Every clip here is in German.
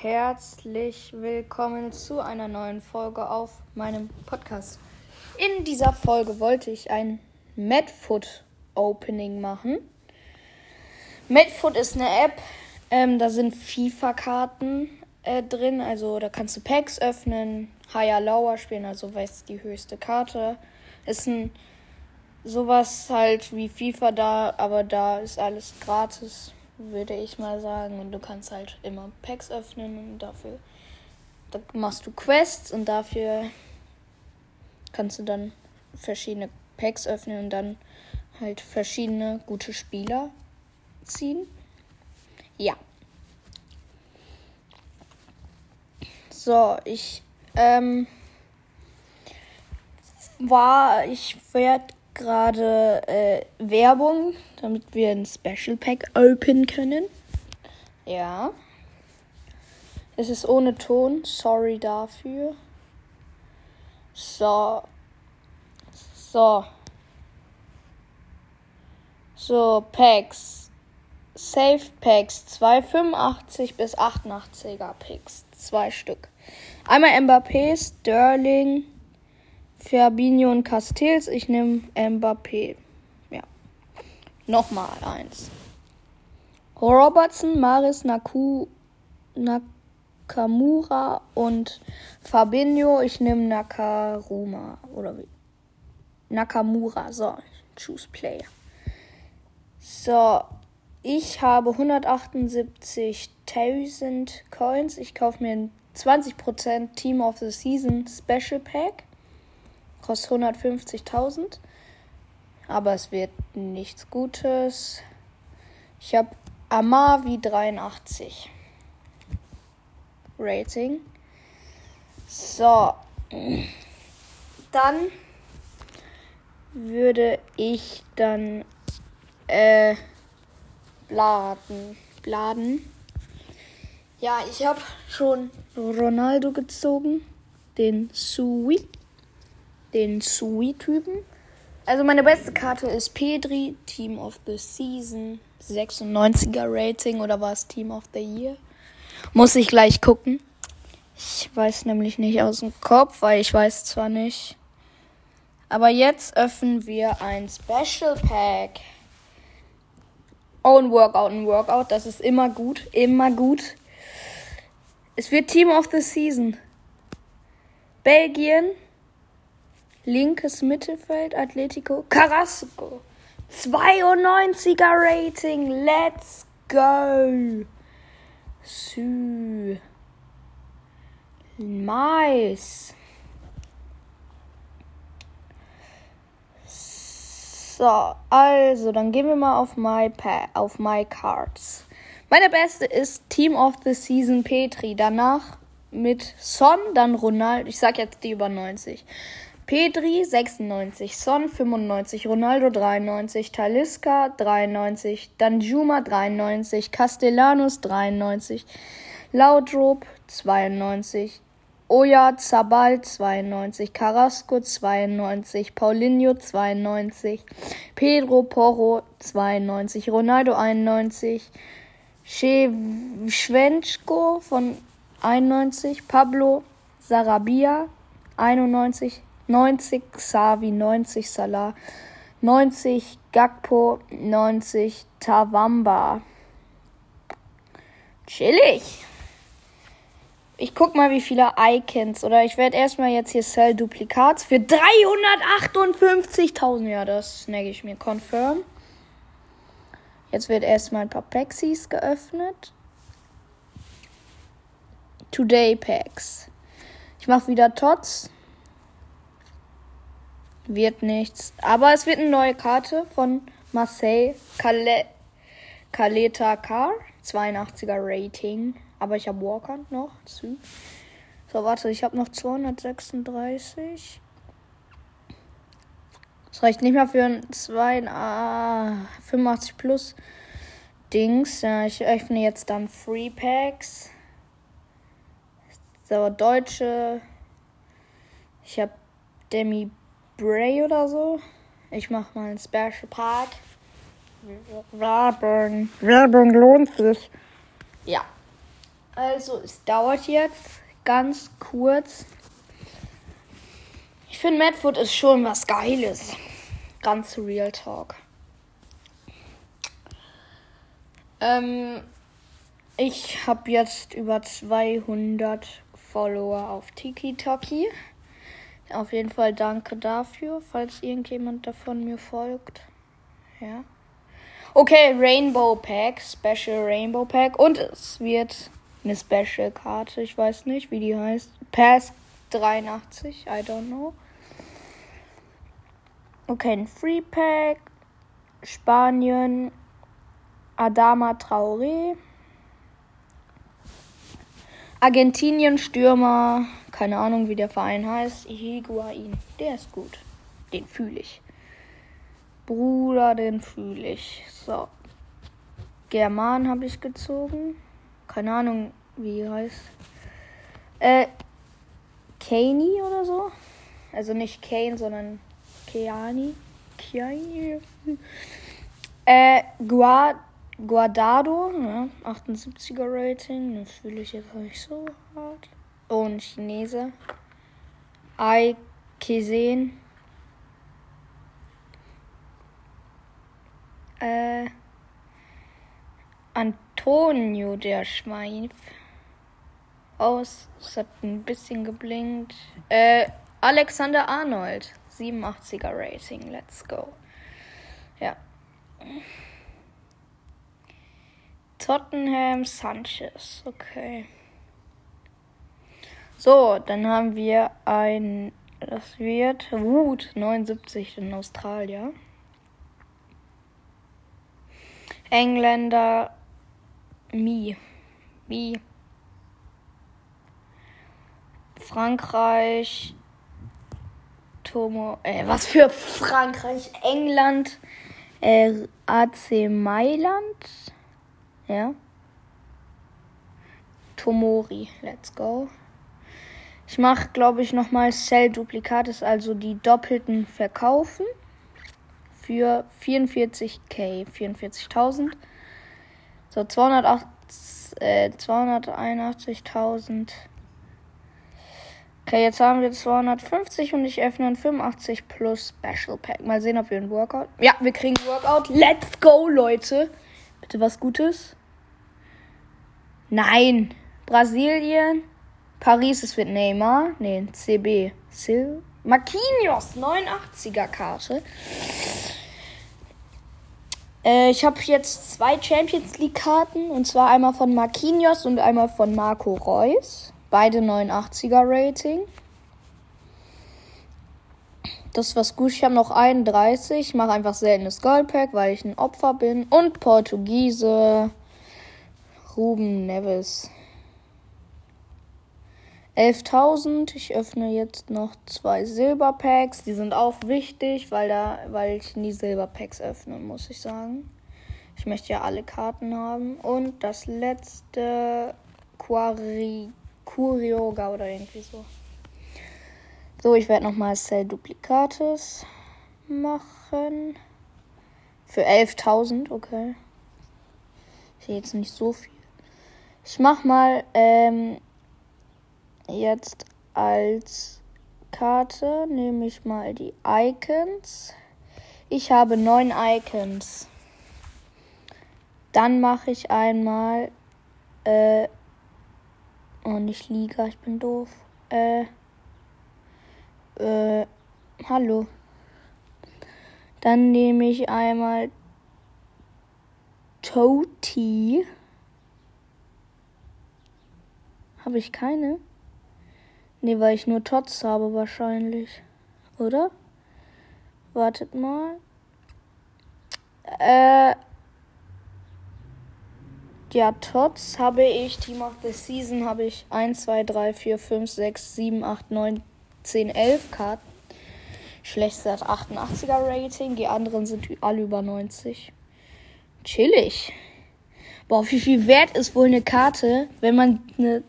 herzlich willkommen zu einer neuen Folge auf meinem Podcast. In dieser Folge wollte ich ein Madfoot Opening machen. Madfoot ist eine App, ähm, da sind FIFA-Karten äh, drin, also da kannst du Packs öffnen, Higher Lower spielen, also was die höchste Karte. Ist ein sowas halt wie FIFA da, aber da ist alles gratis würde ich mal sagen. Und du kannst halt immer Packs öffnen und dafür da machst du Quests und dafür kannst du dann verschiedene Packs öffnen und dann halt verschiedene gute Spieler ziehen. Ja. So, ich ähm, war, ich werde gerade äh, Werbung, damit wir ein Special Pack open können. Ja. Es ist ohne Ton, sorry dafür. So. So. So, Packs. Safe Packs 285 bis 88er Packs. Zwei Stück. Einmal Mbappé, Sterling, Fabinho und Castells. Ich nehme Mbappé. Ja. Nochmal eins. Robertson, Maris, Naku, Nakamura und Fabinho. Ich nehme Nakaruma. Oder wie? Nakamura. So, choose Player. So, ich habe 178.000 Coins. Ich kaufe mir ein 20% Team of the Season Special Pack. Kostet 150.000. Aber es wird nichts Gutes. Ich habe Amavi 83 Rating. So. Dann würde ich dann äh, bladen. Bladen. Ja, ich habe schon Ronaldo gezogen. Den Sui den Sui-Typen. Also meine beste Karte ist Pedri, Team of the Season, 96er Rating oder war es Team of the Year? Muss ich gleich gucken. Ich weiß nämlich nicht aus dem Kopf, weil ich weiß zwar nicht. Aber jetzt öffnen wir ein Special Pack. Oh, ein Workout, ein Workout. Das ist immer gut, immer gut. Es wird Team of the Season. Belgien, Linkes Mittelfeld, Atletico Carrasco. 92er Rating. Let's go. Sü. Nice. So, also, dann gehen wir mal auf My, pa auf my Cards. Meine beste ist Team of the Season Petri. Danach mit Son, dann Ronaldo. Ich sag jetzt die über 90. Pedri 96, Son 95, Ronaldo 93, Taliska 93, Danjuma 93, Castellanos 93, Laudrup 92, Oya Zabal 92, Carrasco 92, Paulinho 92, Pedro Porro 92, Ronaldo 91, Schwenschko von 91, Pablo Sarabia 91, 90 Xavi, 90 Salah, 90 Gakpo, 90 Tawamba. Chillig. Ich guck mal, wie viele Icons. Oder ich werde erstmal jetzt hier Sell Duplikats für 358.000. Ja, das snagge ich mir. Confirm. Jetzt wird erstmal ein paar Paxies geöffnet. Today Packs. Ich mache wieder Tots. Wird nichts. Aber es wird eine neue Karte von Marseille Kale Kaleta Car. 82er Rating. Aber ich habe Walker noch. So, warte, ich habe noch 236. Das reicht nicht mehr für ein 2, ah, 85 plus Dings. Ja, ich öffne jetzt dann Free Packs. So, Deutsche. Ich habe Demi Bray oder so. Ich mach mal ein Special Park. Werbung. Werbung lohnt sich. Ja. Also, es dauert jetzt ganz kurz. Ich finde, Madfoot ist schon was Geiles. Ganz Real Talk. Ähm, ich habe jetzt über 200 Follower auf TikToki. Auf jeden Fall danke dafür, falls irgendjemand davon mir folgt. Ja. Okay, Rainbow Pack, Special Rainbow Pack. Und es wird eine Special Karte. Ich weiß nicht, wie die heißt. Pass 83, I don't know. Okay, ein Free Pack. Spanien. Adama Traoré. Argentinien Stürmer. Keine Ahnung, wie der Verein heißt. Higuain. Der ist gut. Den fühle ich. Bruder, den fühle ich. So. German habe ich gezogen. Keine Ahnung, wie er heißt. Äh, Kaney oder so. Also nicht Kane, sondern Keani. Keani. Äh, Guad Guardado, ja, 78er Rating. Das fühle ich jetzt nicht so hart. Oh, ein Chinese. Ai Kesen. Äh, Antonio der Schweif. Aus. Es hat ein bisschen geblinkt. Äh, Alexander Arnold. 87er Rating. Let's go. Ja. Tottenham Sanchez. Okay. So, dann haben wir ein. Das wird Wood 79 in Australien. Engländer Mi. Mi. Frankreich. Tomo. Äh, was für Frankreich? England. Äh, AC Mailand. Ja. Tomori. Let's go. Ich mache, glaube ich, nochmal Cell-Duplikates, also die doppelten verkaufen für 44k, 44.000. So, 208, äh, 281.000. Okay, jetzt haben wir 250 und ich öffne ein 85 plus Special Pack. Mal sehen, ob wir ein Workout. Ja, wir kriegen ein Workout. Let's go, Leute. Bitte was Gutes. Nein. Brasilien. Paris ist mit Neymar. Nee, CB. Sil Marquinhos, 89er Karte. Äh, ich habe jetzt zwei Champions League Karten. Und zwar einmal von Marquinhos und einmal von Marco Reus. Beide 89er Rating. Das was gut. Ich habe noch 31. Ich mache einfach seltenes Goldpack, weil ich ein Opfer bin. Und Portugiese. Ruben Neves. 11.000. Ich öffne jetzt noch zwei Silberpacks. Die sind auch wichtig, weil, da, weil ich nie Silberpacks öffne, muss ich sagen. Ich möchte ja alle Karten haben. Und das letzte Quari Kurioga oder irgendwie so. So, ich werde nochmal Cell Duplikates machen. Für 11.000, okay. Sehe jetzt nicht so viel. Ich mach mal ähm, jetzt als Karte nehme ich mal die Icons. Ich habe neun Icons. Dann mache ich einmal äh, oh nicht Liga, ich bin doof. Äh, äh, hallo. Dann nehme ich einmal Toti. Habe ich keine? Ne, weil ich nur Tots habe wahrscheinlich. Oder? Wartet mal. Äh. Ja, Tots habe ich. Team of the Season habe ich 1, 2, 3, 4, 5, 6, 7, 8, 9, 10, 11 Karten. Schlechteste hat 88er Rating. Die anderen sind alle über 90. Chillig. Boah, wie viel wert ist wohl eine Karte, wenn man eine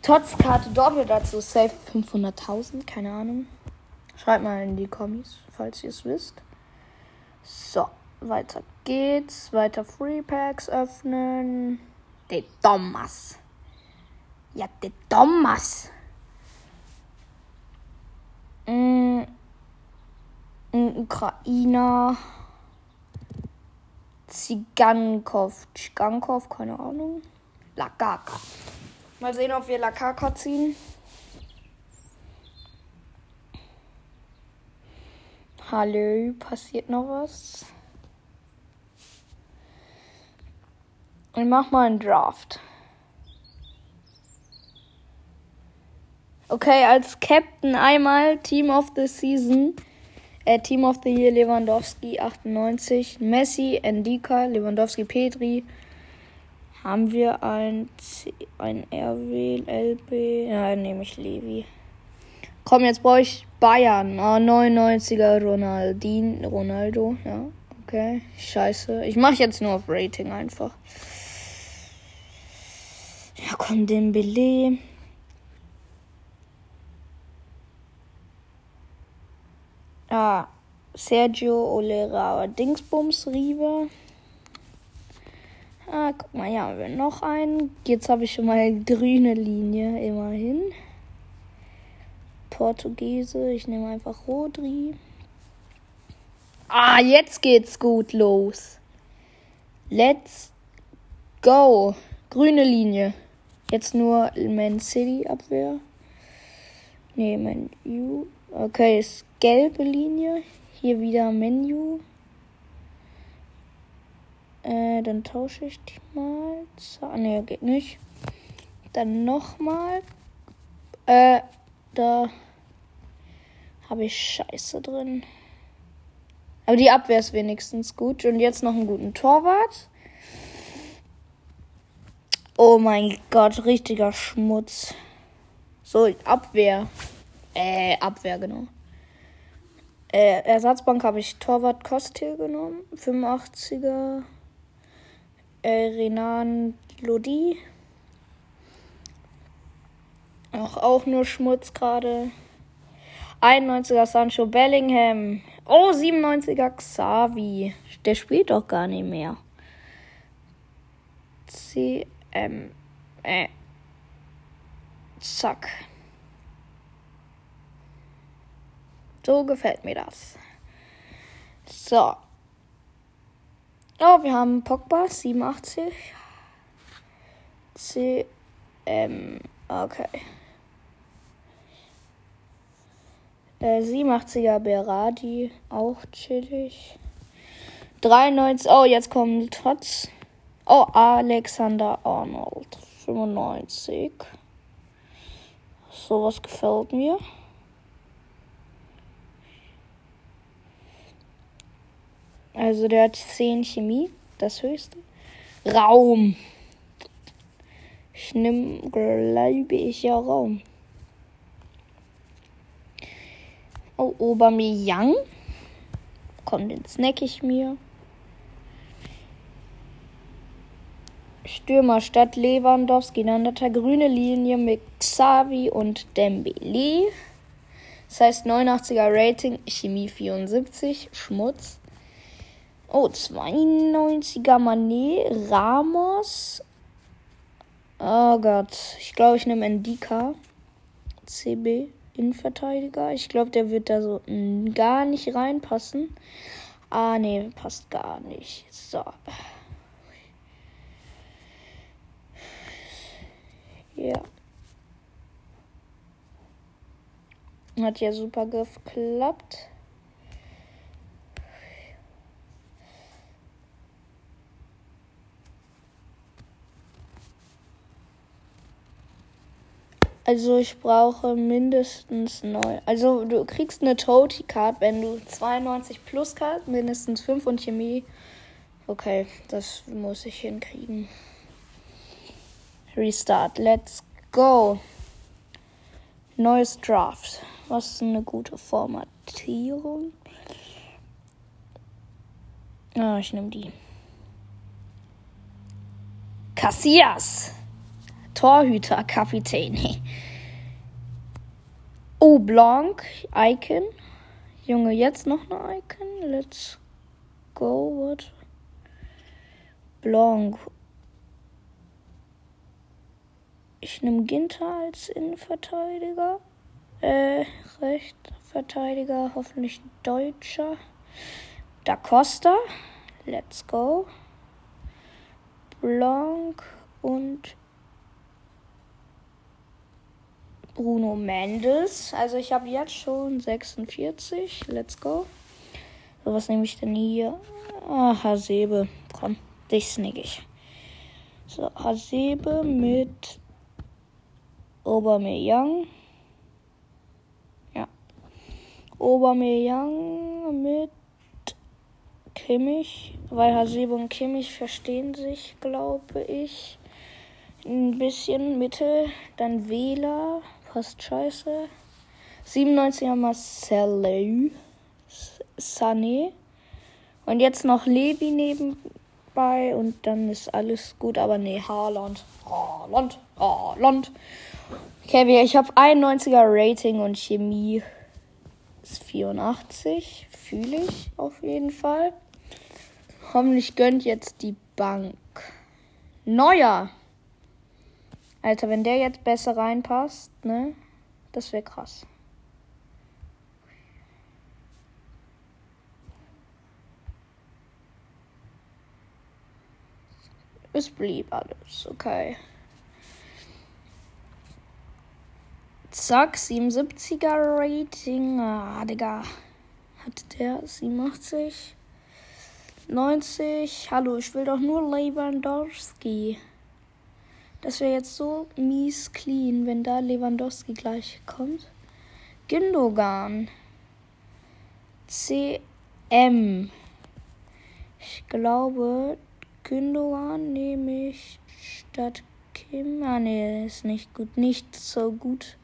Tots-Karte doppelt dazu? Safe 500.000, keine Ahnung. Schreibt mal in die Kommis, falls ihr es wisst. So, weiter geht's. Weiter Free Packs öffnen. De Thomas. Ja, der Thomas. Mm, ein Ukrainer. Zigankov. Zigankov, keine Ahnung. Lakaka. Mal sehen, ob wir Lakaka ziehen. Hallo, passiert noch was? Ich mach mal einen Draft. Okay, als Captain einmal Team of the Season. Äh, Team of the Year Lewandowski 98, Messi, Endika, Lewandowski, Petri. Haben wir ein, C, ein RW, LB? Ja, nehme ich Levi. Komm, jetzt brauche ich Bayern. Oh, 99er Ronaldin, Ronaldo. Ja, okay. Scheiße. Ich mache jetzt nur auf Rating einfach. Ja, komm, Dembele. Ah, Sergio Olera Dingsbums Riebe. Ah, guck mal, hier haben wir noch einen. Jetzt habe ich schon mal grüne Linie, immerhin. Portugiese, ich nehme einfach Rodri. Ah, jetzt geht's gut los. Let's go. Grüne Linie. Jetzt nur Man City Abwehr. U. Okay, ist gelbe Linie. Hier wieder Menü. Äh, dann tausche ich die mal. So, nee, geht nicht. Dann nochmal. Äh, da habe ich Scheiße drin. Aber die Abwehr ist wenigstens gut. Und jetzt noch einen guten Torwart. Oh mein Gott, richtiger Schmutz. So, Abwehr. Äh, Abwehr, genau. Äh, Ersatzbank habe ich Torwart Kostil genommen. 85er. Äh, Renan Lodi. Auch, auch nur Schmutz gerade. 91er Sancho Bellingham. Oh, 97er Xavi. Der spielt doch gar nicht mehr. C, M, äh. Zack. So gefällt mir das. So. Oh, wir haben Pogba 87. C, M, okay. Äh, 87er Berardi, auch chillig. 93, oh, jetzt kommt Trotz. Oh, Alexander Arnold, 95. Sowas gefällt mir. Also der hat 10 Chemie, das höchste. Raum. Ich nehme, glaube ich, ja Raum. Oh, Aubameyang. Komm, den snack ich mir. Stürmer statt Lewandowski. Er grüne Linie mit Xavi und Dembele. Das heißt 89er Rating, Chemie 74, Schmutz. Oh, 92er Manet, Ramos. Oh Gott, ich glaube, ich nehme Endika. CB, Innenverteidiger. Ich glaube, der wird da so gar nicht reinpassen. Ah, nee, passt gar nicht. So. Ja. Hat ja super geklappt. Also ich brauche mindestens neun. Also du kriegst eine Toti Card, wenn du 92 plus Card, mindestens 5 und Chemie. Okay, das muss ich hinkriegen. Restart. Let's go. Neues Draft. Was ist eine gute Formatierung? Ah, ich nehme die. Cassias. Torhüter, Kapitän. Blanc, Icon. Junge, jetzt noch eine Icon. Let's go. What? Blanc. Ich nehme Ginter als Innenverteidiger. Äh, Rechtsverteidiger, hoffentlich Deutscher. Da Costa. Let's go. Blanc und Bruno Mendes. Also ich habe jetzt schon 46. Let's go. So, was nehme ich denn hier? Ah, Hasebe. Komm, dich snick ich. So, Hasebe mit Aubameyang. Ja. Aubameyang mit Kimmich, weil Hasebe und Kimmich verstehen sich, glaube ich. Ein bisschen Mitte, dann Wähler, passt scheiße. 97er Marcelo, Sané. Und jetzt noch Levi nebenbei und dann ist alles gut, aber nee, Haaland. Haaland, Haaland. Okay, ich habe 91er Rating und Chemie ist 84. Fühle ich auf jeden Fall. Hoffentlich gönnt jetzt die Bank. Neuer. Alter, wenn der jetzt besser reinpasst, ne? Das wäre krass. Es blieb alles, okay. Zack, 77er Rating. Ah, Digga. Hat der 87? 90. Hallo, ich will doch nur Lewandowski. Das wäre jetzt so mies clean, wenn da Lewandowski gleich kommt. Gündogan. CM. Ich glaube, Gündogan nehme ich statt Kim. Ah, nee, ist nicht gut. Nicht so gut.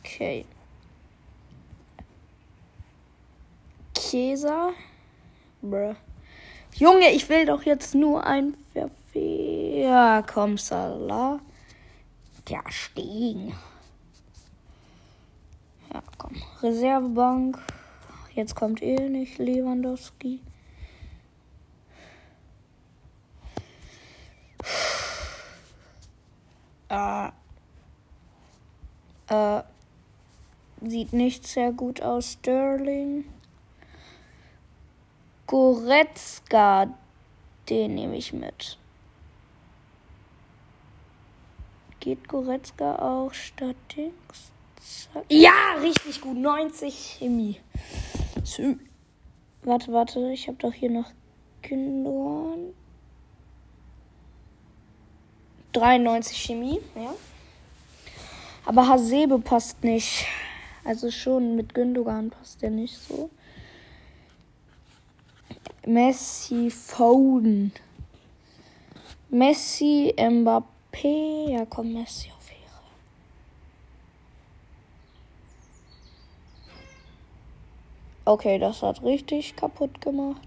Okay. Käser. Bruh. Junge, ich will doch jetzt nur ein Verfehl. Ja, komm, Salah. Der Stegen. Ja, komm. Reservebank. Jetzt kommt eh nicht Lewandowski. Äh, äh, sieht nicht sehr gut aus, Sterling. Goretzka, den nehme ich mit. Geht Goretzka auch statt Dings? Ja, richtig gut. 90 Chemie. Warte, warte. Ich habe doch hier noch Gündogan. 93 Chemie, ja. Aber Hasebe passt nicht. Also schon mit Gündogan passt der nicht so. Messi, Foden. Messi, Mbappé. Ja, komm, Messi auf Ehre. Okay, das hat richtig kaputt gemacht.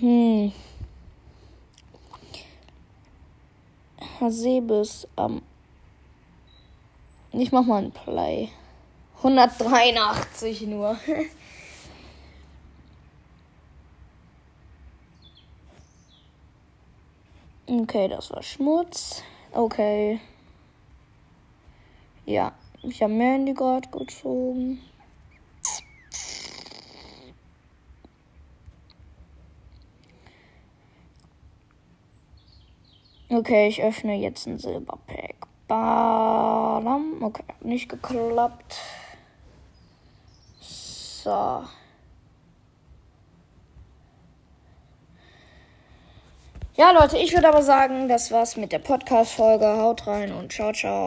Hm. Hasebes am. Ähm, ich mach mal ein Play. 183 nur. okay, das war Schmutz. Okay. Ja, ich habe Mandy gerade gezogen. Okay, ich öffne jetzt ein Silberpack. Badam. Okay, nicht geklappt. So. Ja, Leute, ich würde aber sagen, das war's mit der Podcast-Folge. Haut rein und ciao, ciao.